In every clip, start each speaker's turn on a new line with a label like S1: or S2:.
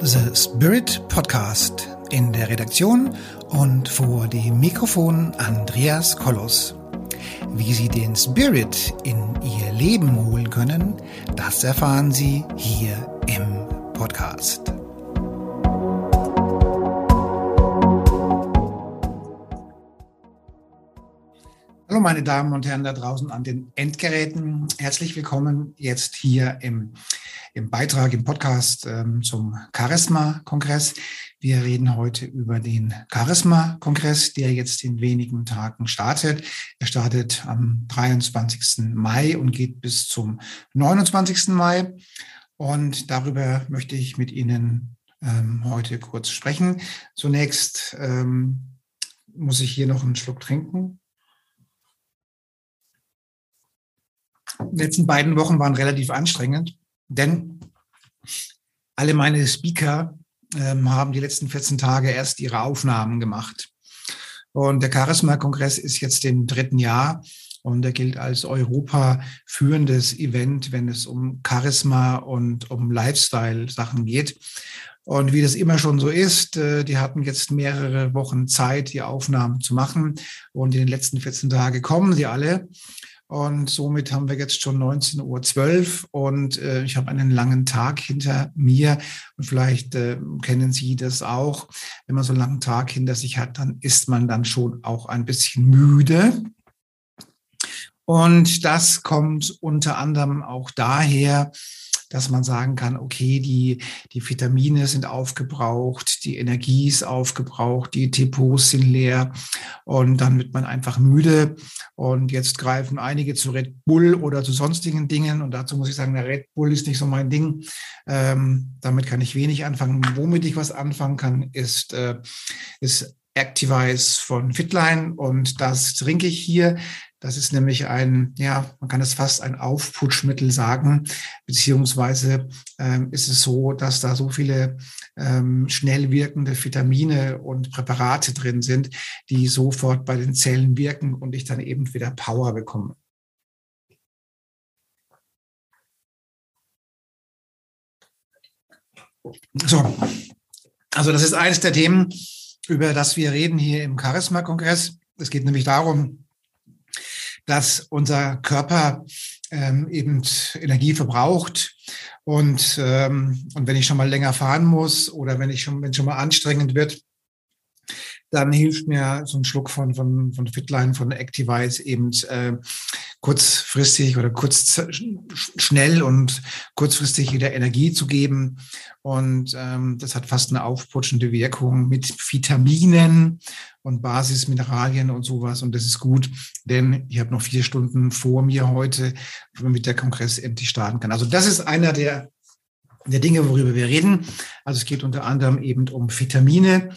S1: The Spirit Podcast in der Redaktion und vor dem Mikrofon Andreas Kollos. Wie Sie den Spirit in Ihr Leben holen können, das erfahren Sie hier im Podcast. Hallo meine Damen und Herren da draußen an den Endgeräten. Herzlich willkommen jetzt hier im im Beitrag, im Podcast ähm, zum Charisma-Kongress. Wir reden heute über den Charisma-Kongress, der jetzt in wenigen Tagen startet. Er startet am 23. Mai und geht bis zum 29. Mai. Und darüber möchte ich mit Ihnen ähm, heute kurz sprechen. Zunächst ähm, muss ich hier noch einen Schluck trinken. Die letzten beiden Wochen waren relativ anstrengend. Denn alle meine Speaker ähm, haben die letzten 14 Tage erst ihre Aufnahmen gemacht. Und der Charisma-Kongress ist jetzt im dritten Jahr und er gilt als Europa führendes Event, wenn es um Charisma und um Lifestyle-Sachen geht. Und wie das immer schon so ist, äh, die hatten jetzt mehrere Wochen Zeit, die Aufnahmen zu machen. Und in den letzten 14 Tagen kommen sie alle. Und somit haben wir jetzt schon 19.12 Uhr und äh, ich habe einen langen Tag hinter mir. Und vielleicht äh, kennen Sie das auch. Wenn man so einen langen Tag hinter sich hat, dann ist man dann schon auch ein bisschen müde. Und das kommt unter anderem auch daher, dass man sagen kann, okay, die, die Vitamine sind aufgebraucht, die Energie ist aufgebraucht, die Depots sind leer und dann wird man einfach müde. Und jetzt greifen einige zu Red Bull oder zu sonstigen Dingen. Und dazu muss ich sagen, der Red Bull ist nicht so mein Ding. Ähm, damit kann ich wenig anfangen. Womit ich was anfangen kann, ist, äh, ist Activize von Fitline und das trinke ich hier. Das ist nämlich ein, ja, man kann es fast ein Aufputschmittel sagen, beziehungsweise ähm, ist es so, dass da so viele ähm, schnell wirkende Vitamine und Präparate drin sind, die sofort bei den Zellen wirken und ich dann eben wieder Power bekomme. So, also das ist eines der Themen, über das wir reden hier im Charisma-Kongress. Es geht nämlich darum, dass unser Körper ähm, eben Energie verbraucht. Und, ähm, und wenn ich schon mal länger fahren muss oder wenn ich schon, wenn schon mal anstrengend wird, dann hilft mir so ein Schluck von, von, von Fitline, von Activize eben äh, kurzfristig oder kurz schnell und kurzfristig wieder Energie zu geben. Und ähm, das hat fast eine aufputschende Wirkung mit Vitaminen und Basismineralien und sowas. Und das ist gut, denn ich habe noch vier Stunden vor mir heute, damit der Kongress endlich starten kann. Also das ist einer der der Dinge, worüber wir reden. Also es geht unter anderem eben um Vitamine.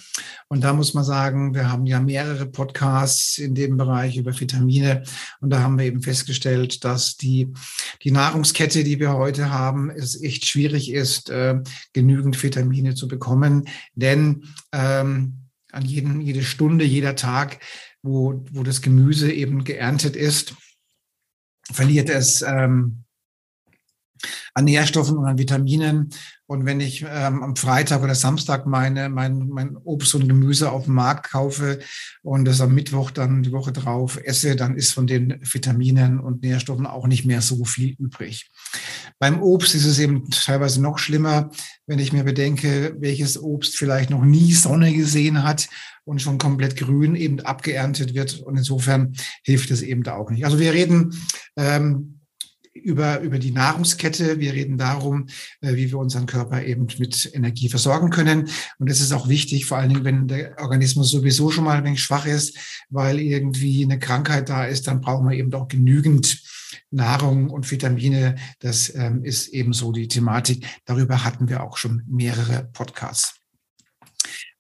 S1: Und da muss man sagen, wir haben ja mehrere Podcasts in dem Bereich über Vitamine. Und da haben wir eben festgestellt, dass die, die Nahrungskette, die wir heute haben, es echt schwierig ist, äh, genügend Vitamine zu bekommen. Denn ähm, an jeden, jede Stunde, jeder Tag, wo, wo das Gemüse eben geerntet ist, verliert es ähm, an Nährstoffen und an Vitaminen. Und wenn ich ähm, am Freitag oder Samstag meine, mein, mein Obst und Gemüse auf dem Markt kaufe und das am Mittwoch dann die Woche drauf esse, dann ist von den Vitaminen und Nährstoffen auch nicht mehr so viel übrig. Beim Obst ist es eben teilweise noch schlimmer, wenn ich mir bedenke, welches Obst vielleicht noch nie Sonne gesehen hat und schon komplett grün eben abgeerntet wird. Und insofern hilft es eben da auch nicht. Also wir reden ähm, über, über die Nahrungskette. Wir reden darum, äh, wie wir unseren Körper eben mit Energie versorgen können. Und das ist auch wichtig, vor allen Dingen, wenn der Organismus sowieso schon mal ein wenig schwach ist, weil irgendwie eine Krankheit da ist, dann brauchen wir eben auch genügend Nahrung und Vitamine. Das ähm, ist ebenso die Thematik. Darüber hatten wir auch schon mehrere Podcasts.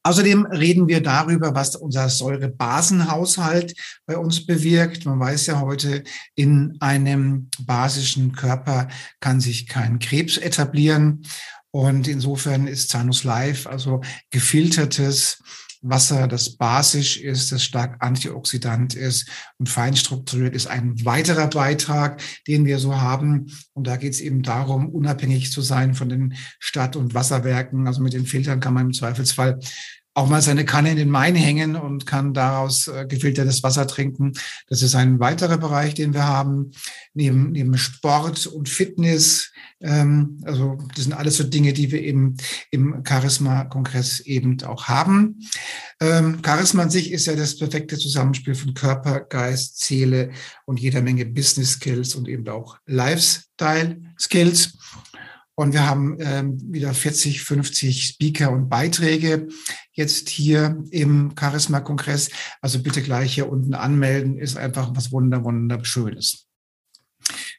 S1: Außerdem reden wir darüber, was unser Säurebasenhaushalt bei uns bewirkt. Man weiß ja heute, in einem basischen Körper kann sich kein Krebs etablieren. Und insofern ist Zanus Life also gefiltertes Wasser, das basisch ist, das stark antioxidant ist und fein strukturiert ist, ein weiterer Beitrag, den wir so haben. Und da geht es eben darum, unabhängig zu sein von den Stadt- und Wasserwerken. Also mit den Filtern kann man im Zweifelsfall auch mal seine Kanne in den Main hängen und kann daraus äh, gefiltertes Wasser trinken. Das ist ein weiterer Bereich, den wir haben. Neben, neben Sport und Fitness. Ähm, also das sind alles so Dinge, die wir eben im Charisma-Kongress eben auch haben. Ähm, Charisma an sich ist ja das perfekte Zusammenspiel von Körper, Geist, Seele und jeder Menge Business Skills und eben auch Lifestyle Skills. Und wir haben ähm, wieder 40, 50 Speaker und Beiträge jetzt hier im Charisma-Kongress. Also bitte gleich hier unten anmelden, ist einfach was wunder, wunderschönes.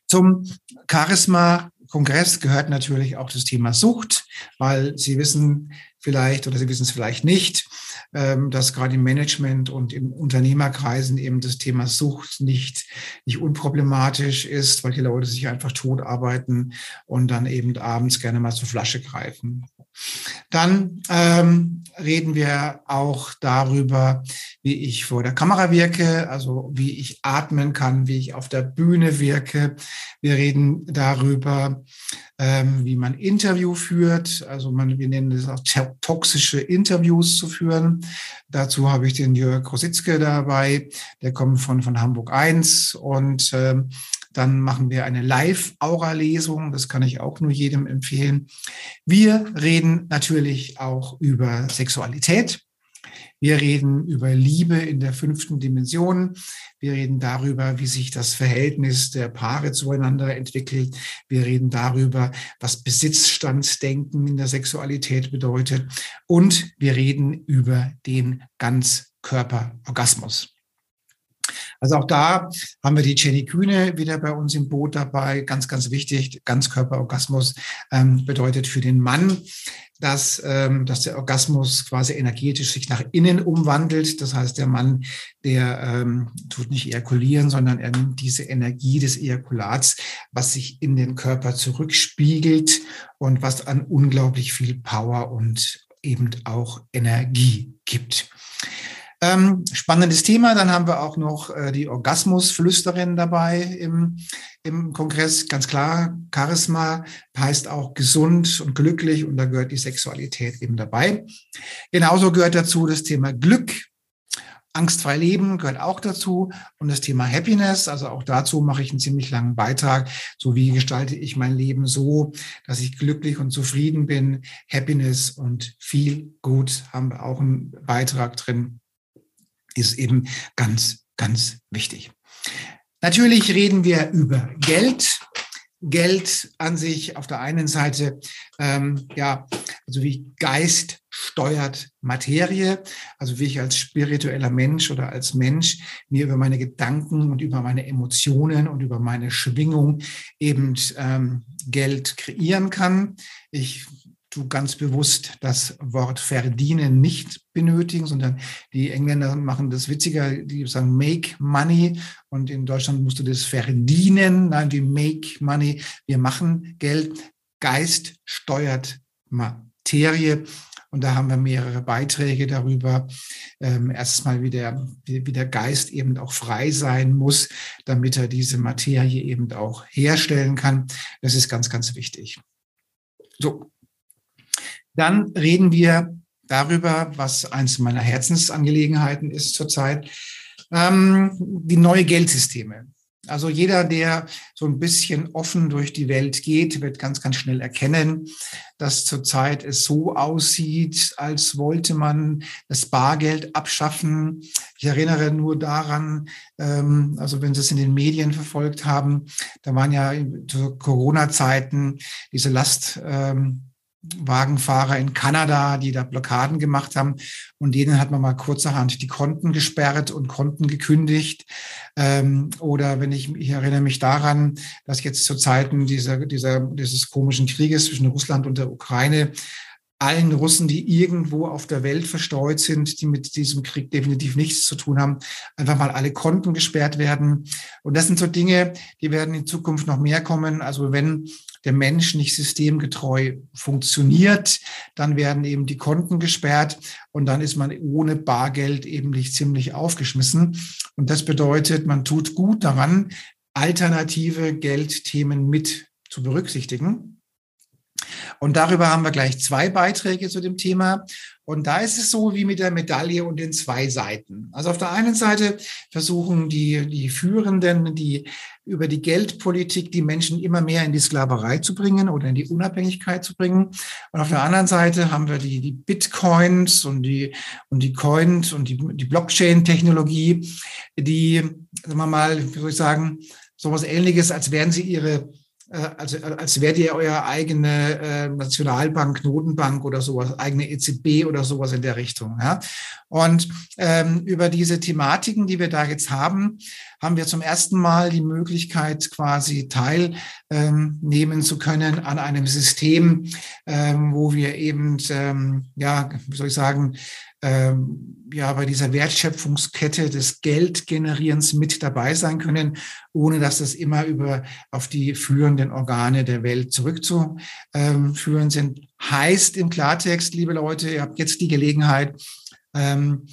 S1: Zum Charisma-Kongress gehört natürlich auch das Thema Sucht, weil Sie wissen vielleicht oder Sie wissen es vielleicht nicht, ähm, dass gerade im Management und im Unternehmerkreisen eben das Thema Sucht nicht, nicht unproblematisch ist, weil die Leute sich einfach tot arbeiten und dann eben abends gerne mal zur Flasche greifen. Dann ähm, reden wir auch darüber, wie ich vor der Kamera wirke, also wie ich atmen kann, wie ich auf der Bühne wirke. Wir reden darüber, ähm, wie man Interview führt. Also man, wir nennen das auch toxische Interviews zu führen. Dazu habe ich den Jörg Rositzke dabei, der kommt von, von Hamburg 1 und ähm, dann machen wir eine Live-Aura-Lesung. Das kann ich auch nur jedem empfehlen. Wir reden natürlich auch über Sexualität. Wir reden über Liebe in der fünften Dimension. Wir reden darüber, wie sich das Verhältnis der Paare zueinander entwickelt. Wir reden darüber, was Besitzstandsdenken in der Sexualität bedeutet. Und wir reden über den Ganzkörperorgasmus. Also auch da haben wir die Jenny Kühne wieder bei uns im Boot dabei. Ganz, ganz wichtig. Ganzkörperorgasmus ähm, bedeutet für den Mann, dass, ähm, dass der Orgasmus quasi energetisch sich nach innen umwandelt. Das heißt, der Mann, der ähm, tut nicht ejakulieren, sondern er nimmt diese Energie des Ejakulats, was sich in den Körper zurückspiegelt und was an unglaublich viel Power und eben auch Energie gibt. Ähm, spannendes Thema. Dann haben wir auch noch äh, die Orgasmusflüsterin dabei im, im Kongress. Ganz klar, Charisma heißt auch gesund und glücklich und da gehört die Sexualität eben dabei. Genauso gehört dazu das Thema Glück. Angstfrei leben gehört auch dazu und das Thema Happiness, also auch dazu mache ich einen ziemlich langen Beitrag. So wie gestalte ich mein Leben so, dass ich glücklich und zufrieden bin. Happiness und viel gut haben wir auch einen Beitrag drin ist eben ganz, ganz wichtig. Natürlich reden wir über Geld. Geld an sich auf der einen Seite, ähm, ja, also wie Geist steuert Materie, also wie ich als spiritueller Mensch oder als Mensch mir über meine Gedanken und über meine Emotionen und über meine Schwingung eben ähm, Geld kreieren kann. Ich du ganz bewusst das Wort verdienen nicht benötigen, sondern die Engländer machen das witziger, die sagen make money und in Deutschland musst du das verdienen. Nein, wir make money, wir machen Geld. Geist steuert Materie. Und da haben wir mehrere Beiträge darüber. Ähm, erstens mal, wie der, wie, wie der Geist eben auch frei sein muss, damit er diese Materie eben auch herstellen kann. Das ist ganz, ganz wichtig. So, dann reden wir darüber, was eins meiner Herzensangelegenheiten ist zurzeit, ähm, die neue Geldsysteme. Also jeder, der so ein bisschen offen durch die Welt geht, wird ganz, ganz schnell erkennen, dass zurzeit es so aussieht, als wollte man das Bargeld abschaffen. Ich erinnere nur daran, ähm, also wenn Sie es in den Medien verfolgt haben, da waren ja zu Corona-Zeiten diese Last, ähm, Wagenfahrer in Kanada, die da Blockaden gemacht haben. Und denen hat man mal kurzerhand die Konten gesperrt und Konten gekündigt. Ähm, oder wenn ich, ich erinnere mich daran, dass jetzt zu Zeiten dieser, dieser, dieses komischen Krieges zwischen Russland und der Ukraine allen Russen, die irgendwo auf der Welt verstreut sind, die mit diesem Krieg definitiv nichts zu tun haben, einfach mal alle Konten gesperrt werden. Und das sind so Dinge, die werden in Zukunft noch mehr kommen. Also wenn der Mensch nicht systemgetreu funktioniert, dann werden eben die Konten gesperrt und dann ist man ohne Bargeld eben nicht ziemlich aufgeschmissen. Und das bedeutet, man tut gut daran, alternative Geldthemen mit zu berücksichtigen. Und darüber haben wir gleich zwei Beiträge zu dem Thema. Und da ist es so wie mit der Medaille und den zwei Seiten. Also auf der einen Seite versuchen die, die Führenden, die über die Geldpolitik die Menschen immer mehr in die Sklaverei zu bringen oder in die Unabhängigkeit zu bringen. Und auf der anderen Seite haben wir die, die Bitcoins und die, und die Coins und die, die Blockchain-Technologie, die, sagen wir mal, wie soll ich sagen, sowas ähnliches, als wären sie ihre also als wärt ihr euer eigene äh, Nationalbank, Notenbank oder sowas, eigene EZB oder sowas in der Richtung. Ja? Und ähm, über diese Thematiken, die wir da jetzt haben, haben wir zum ersten Mal die Möglichkeit, quasi teilnehmen ähm, zu können an einem System, ähm, wo wir eben, ähm, ja, wie soll ich sagen, ähm, ja bei dieser Wertschöpfungskette des Geldgenerierens mit dabei sein können, ohne dass das immer über auf die führenden Organe der Welt zurückzuführen sind. Heißt im Klartext, liebe Leute, ihr habt jetzt die Gelegenheit, ähm,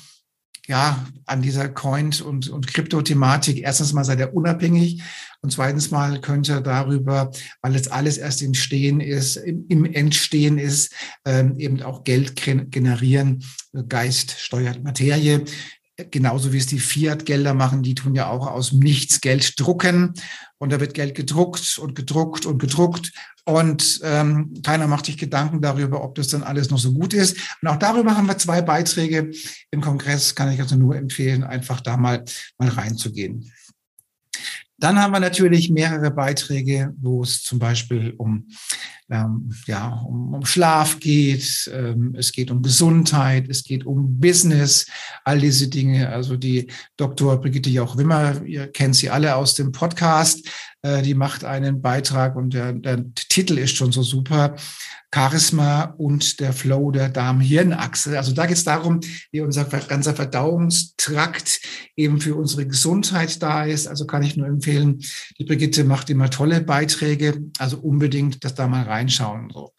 S1: ja, an dieser Coin- und, und Krypto-Thematik. Erstens mal seid ihr unabhängig und zweitens mal könnt ihr darüber, weil jetzt alles erst im Stehen ist, im, Entstehen ist, ähm, eben auch Geld generieren. Geist steuert Materie genauso wie es die Fiat-Gelder machen, die tun ja auch aus Nichts Geld drucken. Und da wird Geld gedruckt und gedruckt und gedruckt. Und ähm, keiner macht sich Gedanken darüber, ob das dann alles noch so gut ist. Und auch darüber haben wir zwei Beiträge im Kongress. Kann ich also nur empfehlen, einfach da mal, mal reinzugehen. Dann haben wir natürlich mehrere Beiträge, wo es zum Beispiel um, ähm, ja, um, um Schlaf geht, ähm, es geht um Gesundheit, es geht um Business, all diese Dinge. Also die Dr. Brigitte Jauch-Wimmer, ihr kennt sie alle aus dem Podcast, äh, die macht einen Beitrag und der, der Titel ist schon so super. Charisma und der Flow der Darm-Hirn-Achse. Also da geht es darum, wie unser ganzer Verdauungstrakt eben für unsere Gesundheit da ist. Also kann ich nur empfehlen, die Brigitte macht immer tolle Beiträge. Also unbedingt das da mal reinschauen. So.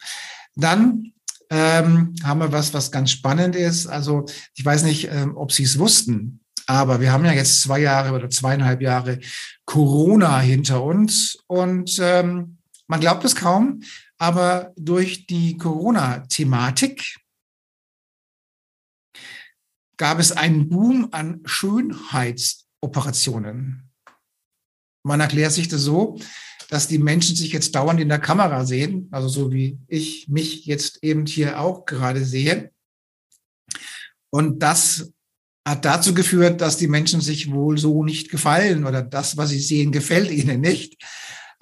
S1: Dann ähm, haben wir was, was ganz spannend ist. Also ich weiß nicht, ähm, ob Sie es wussten, aber wir haben ja jetzt zwei Jahre oder zweieinhalb Jahre Corona hinter uns und ähm, man glaubt es kaum, aber durch die Corona-Thematik gab es einen Boom an Schönheitsoperationen. Man erklärt sich das so, dass die Menschen sich jetzt dauernd in der Kamera sehen, also so wie ich mich jetzt eben hier auch gerade sehe. Und das hat dazu geführt, dass die Menschen sich wohl so nicht gefallen oder das, was sie sehen, gefällt ihnen nicht.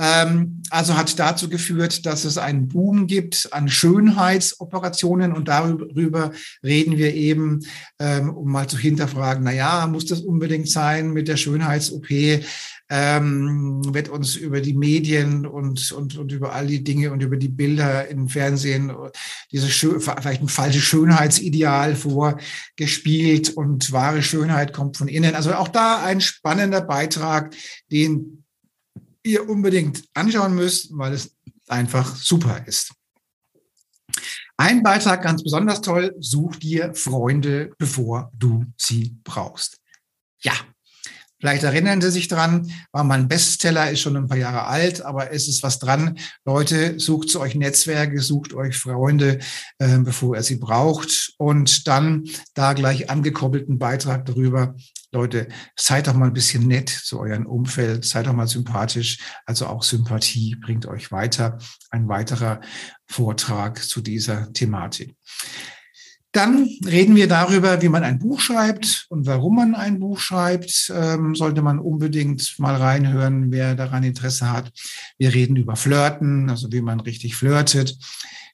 S1: Ähm, also hat dazu geführt, dass es einen Boom gibt an Schönheitsoperationen und darüber reden wir eben, ähm, um mal zu hinterfragen, na ja, muss das unbedingt sein mit der Schönheits-OP? Ähm, wird uns über die Medien und, und, und über all die Dinge und über die Bilder im Fernsehen diese vielleicht ein falsches Schönheitsideal vorgespielt und wahre Schönheit kommt von innen. Also auch da ein spannender Beitrag, den ihr unbedingt anschauen müsst, weil es einfach super ist. Ein Beitrag ganz besonders toll, such dir Freunde, bevor du sie brauchst. Ja, Vielleicht erinnern Sie sich dran, war mal ein Bestseller, ist schon ein paar Jahre alt, aber es ist was dran. Leute, sucht zu euch Netzwerke, sucht euch Freunde, äh, bevor ihr sie braucht. Und dann da gleich angekoppelten Beitrag darüber, Leute, seid doch mal ein bisschen nett zu eurem Umfeld, seid doch mal sympathisch. Also auch Sympathie bringt euch weiter. Ein weiterer Vortrag zu dieser Thematik. Dann reden wir darüber, wie man ein Buch schreibt und warum man ein Buch schreibt. Ähm, sollte man unbedingt mal reinhören, wer daran Interesse hat. Wir reden über Flirten, also wie man richtig flirtet.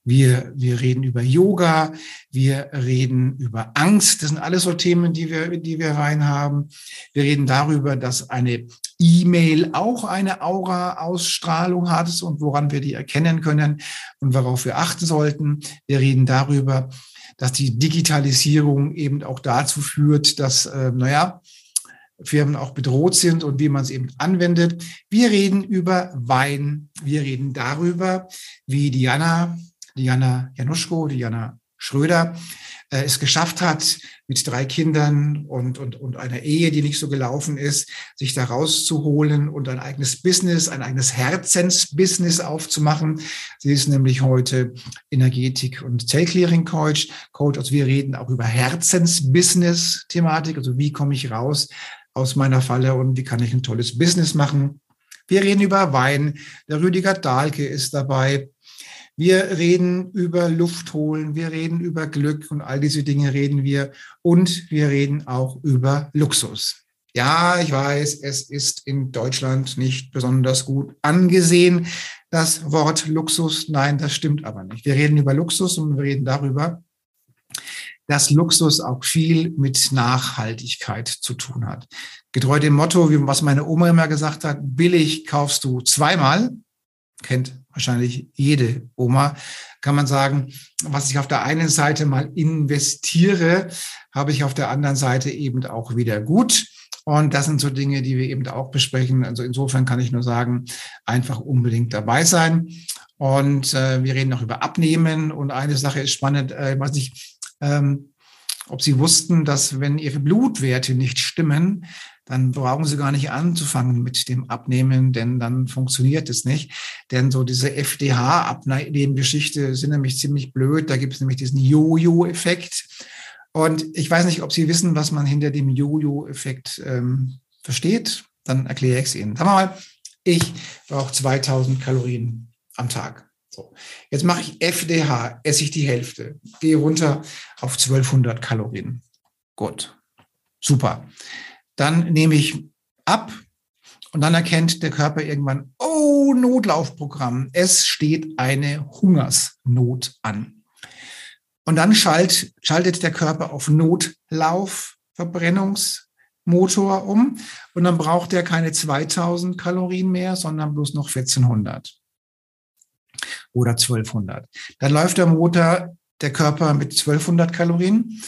S1: Wir, wir reden über Yoga. Wir reden über Angst. Das sind alles so Themen, die wir, die wir rein haben. Wir reden darüber, dass eine E-Mail auch eine Aura-Ausstrahlung hat und woran wir die erkennen können und worauf wir achten sollten. Wir reden darüber, dass die Digitalisierung eben auch dazu führt, dass, äh, naja, Firmen auch bedroht sind und wie man es eben anwendet. Wir reden über Wein. Wir reden darüber, wie Diana, Diana Januszko, Diana Schröder äh, es geschafft hat, mit drei Kindern und, und, und einer Ehe, die nicht so gelaufen ist, sich da rauszuholen und ein eigenes Business, ein eigenes Herzensbusiness aufzumachen. Sie ist nämlich heute Energetik- und Zellclearing-Coach. Coach, also wir reden auch über Herzensbusiness-Thematik, also wie komme ich raus aus meiner Falle und wie kann ich ein tolles Business machen. Wir reden über Wein. Der Rüdiger Dahlke ist dabei. Wir reden über Luft holen, wir reden über Glück und all diese Dinge reden wir. Und wir reden auch über Luxus. Ja, ich weiß, es ist in Deutschland nicht besonders gut angesehen, das Wort Luxus. Nein, das stimmt aber nicht. Wir reden über Luxus und wir reden darüber, dass Luxus auch viel mit Nachhaltigkeit zu tun hat. Getreu dem Motto, was meine Oma immer gesagt hat, billig kaufst du zweimal, kennt wahrscheinlich jede Oma, kann man sagen, was ich auf der einen Seite mal investiere, habe ich auf der anderen Seite eben auch wieder gut. Und das sind so Dinge, die wir eben auch besprechen. Also insofern kann ich nur sagen, einfach unbedingt dabei sein. Und äh, wir reden noch über Abnehmen. Und eine Sache ist spannend, äh, weiß nicht, ähm, ob Sie wussten, dass wenn Ihre Blutwerte nicht stimmen, dann brauchen Sie gar nicht anzufangen mit dem Abnehmen, denn dann funktioniert es nicht. Denn so diese FDH-Abnehmgeschichte sind nämlich ziemlich blöd. Da gibt es nämlich diesen Jojo-Effekt. Und ich weiß nicht, ob Sie wissen, was man hinter dem Jojo-Effekt ähm, versteht. Dann erkläre ich es Ihnen. Sagen wir mal, ich brauche 2000 Kalorien am Tag. So. Jetzt mache ich FDH, esse ich die Hälfte, gehe runter auf 1200 Kalorien. Gut, super dann nehme ich ab und dann erkennt der Körper irgendwann, oh, Notlaufprogramm, es steht eine Hungersnot an. Und dann schalt, schaltet der Körper auf Notlaufverbrennungsmotor um und dann braucht er keine 2000 Kalorien mehr, sondern bloß noch 1400 oder 1200. Dann läuft der Motor, der Körper mit 1200 Kalorien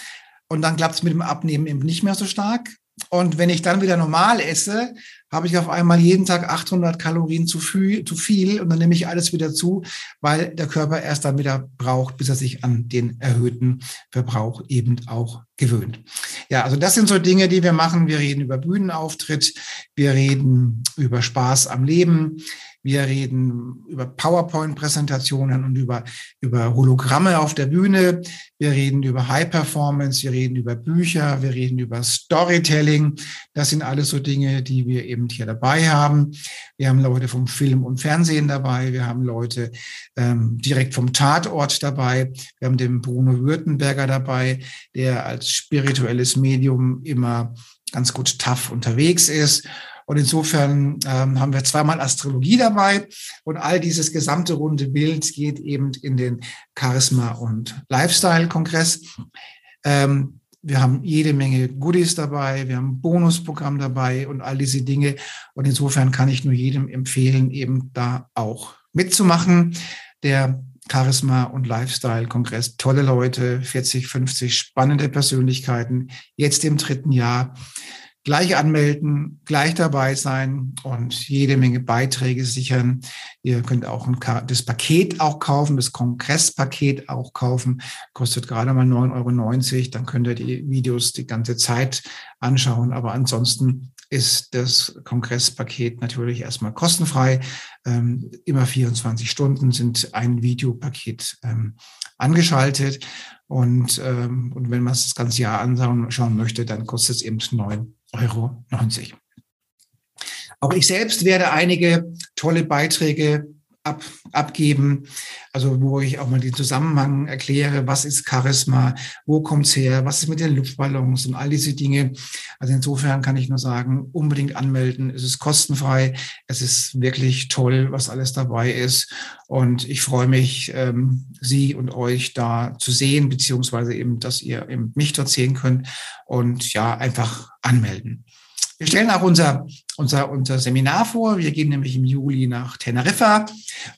S1: und dann klappt es mit dem Abnehmen eben nicht mehr so stark. Und wenn ich dann wieder normal esse, habe ich auf einmal jeden Tag 800 Kalorien zu viel, zu viel und dann nehme ich alles wieder zu, weil der Körper erst dann wieder braucht, bis er sich an den erhöhten Verbrauch eben auch gewöhnt. Ja, also das sind so Dinge, die wir machen. Wir reden über Bühnenauftritt, wir reden über Spaß am Leben, wir reden über PowerPoint-Präsentationen und über, über Hologramme auf der Bühne. Wir reden über High Performance. Wir reden über Bücher. Wir reden über Storytelling. Das sind alles so Dinge, die wir eben hier dabei haben. Wir haben Leute vom Film und Fernsehen dabei. Wir haben Leute ähm, direkt vom Tatort dabei. Wir haben den Bruno Württemberger dabei, der als spirituelles Medium immer ganz gut tough unterwegs ist. Und insofern ähm, haben wir zweimal Astrologie dabei und all dieses gesamte runde Bild geht eben in den Charisma- und Lifestyle-Kongress. Ähm, wir haben jede Menge Goodies dabei, wir haben ein Bonusprogramm dabei und all diese Dinge. Und insofern kann ich nur jedem empfehlen, eben da auch mitzumachen. Der Charisma und Lifestyle Kongress, tolle Leute, 40, 50 spannende Persönlichkeiten, jetzt im dritten Jahr gleich anmelden, gleich dabei sein und jede Menge Beiträge sichern. Ihr könnt auch ein, das Paket auch kaufen, das Kongresspaket auch kaufen, kostet gerade mal 9,90 Euro. Dann könnt ihr die Videos die ganze Zeit anschauen. Aber ansonsten ist das Kongresspaket natürlich erstmal kostenfrei. Ähm, immer 24 Stunden sind ein Videopaket ähm, angeschaltet. Und, ähm, und wenn man es das ganze Jahr anschauen möchte, dann kostet es eben 9,90 Euro. Auch ich selbst werde einige tolle Beiträge ab, abgeben, also wo ich auch mal den Zusammenhang erkläre, was ist Charisma, wo kommt's her, was ist mit den Luftballons und all diese Dinge. Also insofern kann ich nur sagen, unbedingt anmelden. Es ist kostenfrei. Es ist wirklich toll, was alles dabei ist. Und ich freue mich, ähm, Sie und euch da zu sehen, beziehungsweise eben, dass ihr eben mich dort sehen könnt und ja, einfach anmelden. Wir stellen auch unser, unser, unser Seminar vor. Wir gehen nämlich im Juli nach Teneriffa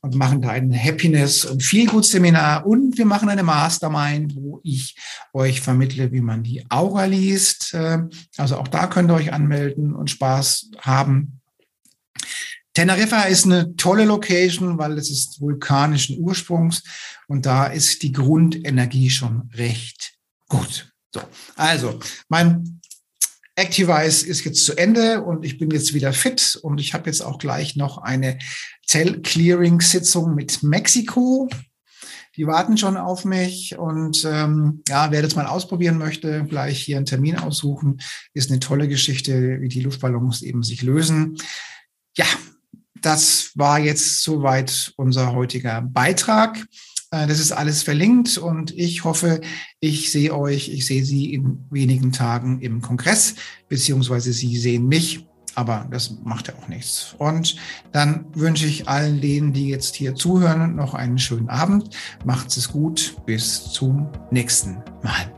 S1: und machen da ein Happiness- und Feelgood-Seminar. Und wir machen eine Mastermind, wo ich euch vermittle, wie man die Aura liest. Äh, also auch da könnt ihr euch anmelden und Spaß haben. Teneriffa ist eine tolle Location, weil es ist vulkanischen Ursprungs und da ist die Grundenergie schon recht gut. So, also mein Activize ist jetzt zu Ende und ich bin jetzt wieder fit und ich habe jetzt auch gleich noch eine Zell-Clearing-Sitzung mit Mexiko. Die warten schon auf mich und ähm, ja, wer das mal ausprobieren möchte, gleich hier einen Termin aussuchen. Ist eine tolle Geschichte, wie die Luftballons eben sich lösen. Ja, das war jetzt soweit unser heutiger Beitrag. Äh, das ist alles verlinkt und ich hoffe, ich sehe euch, ich sehe Sie in wenigen Tagen im Kongress, beziehungsweise Sie sehen mich, aber das macht ja auch nichts. Und dann wünsche ich allen denen, die jetzt hier zuhören, noch einen schönen Abend. Macht es gut. Bis zum nächsten Mal.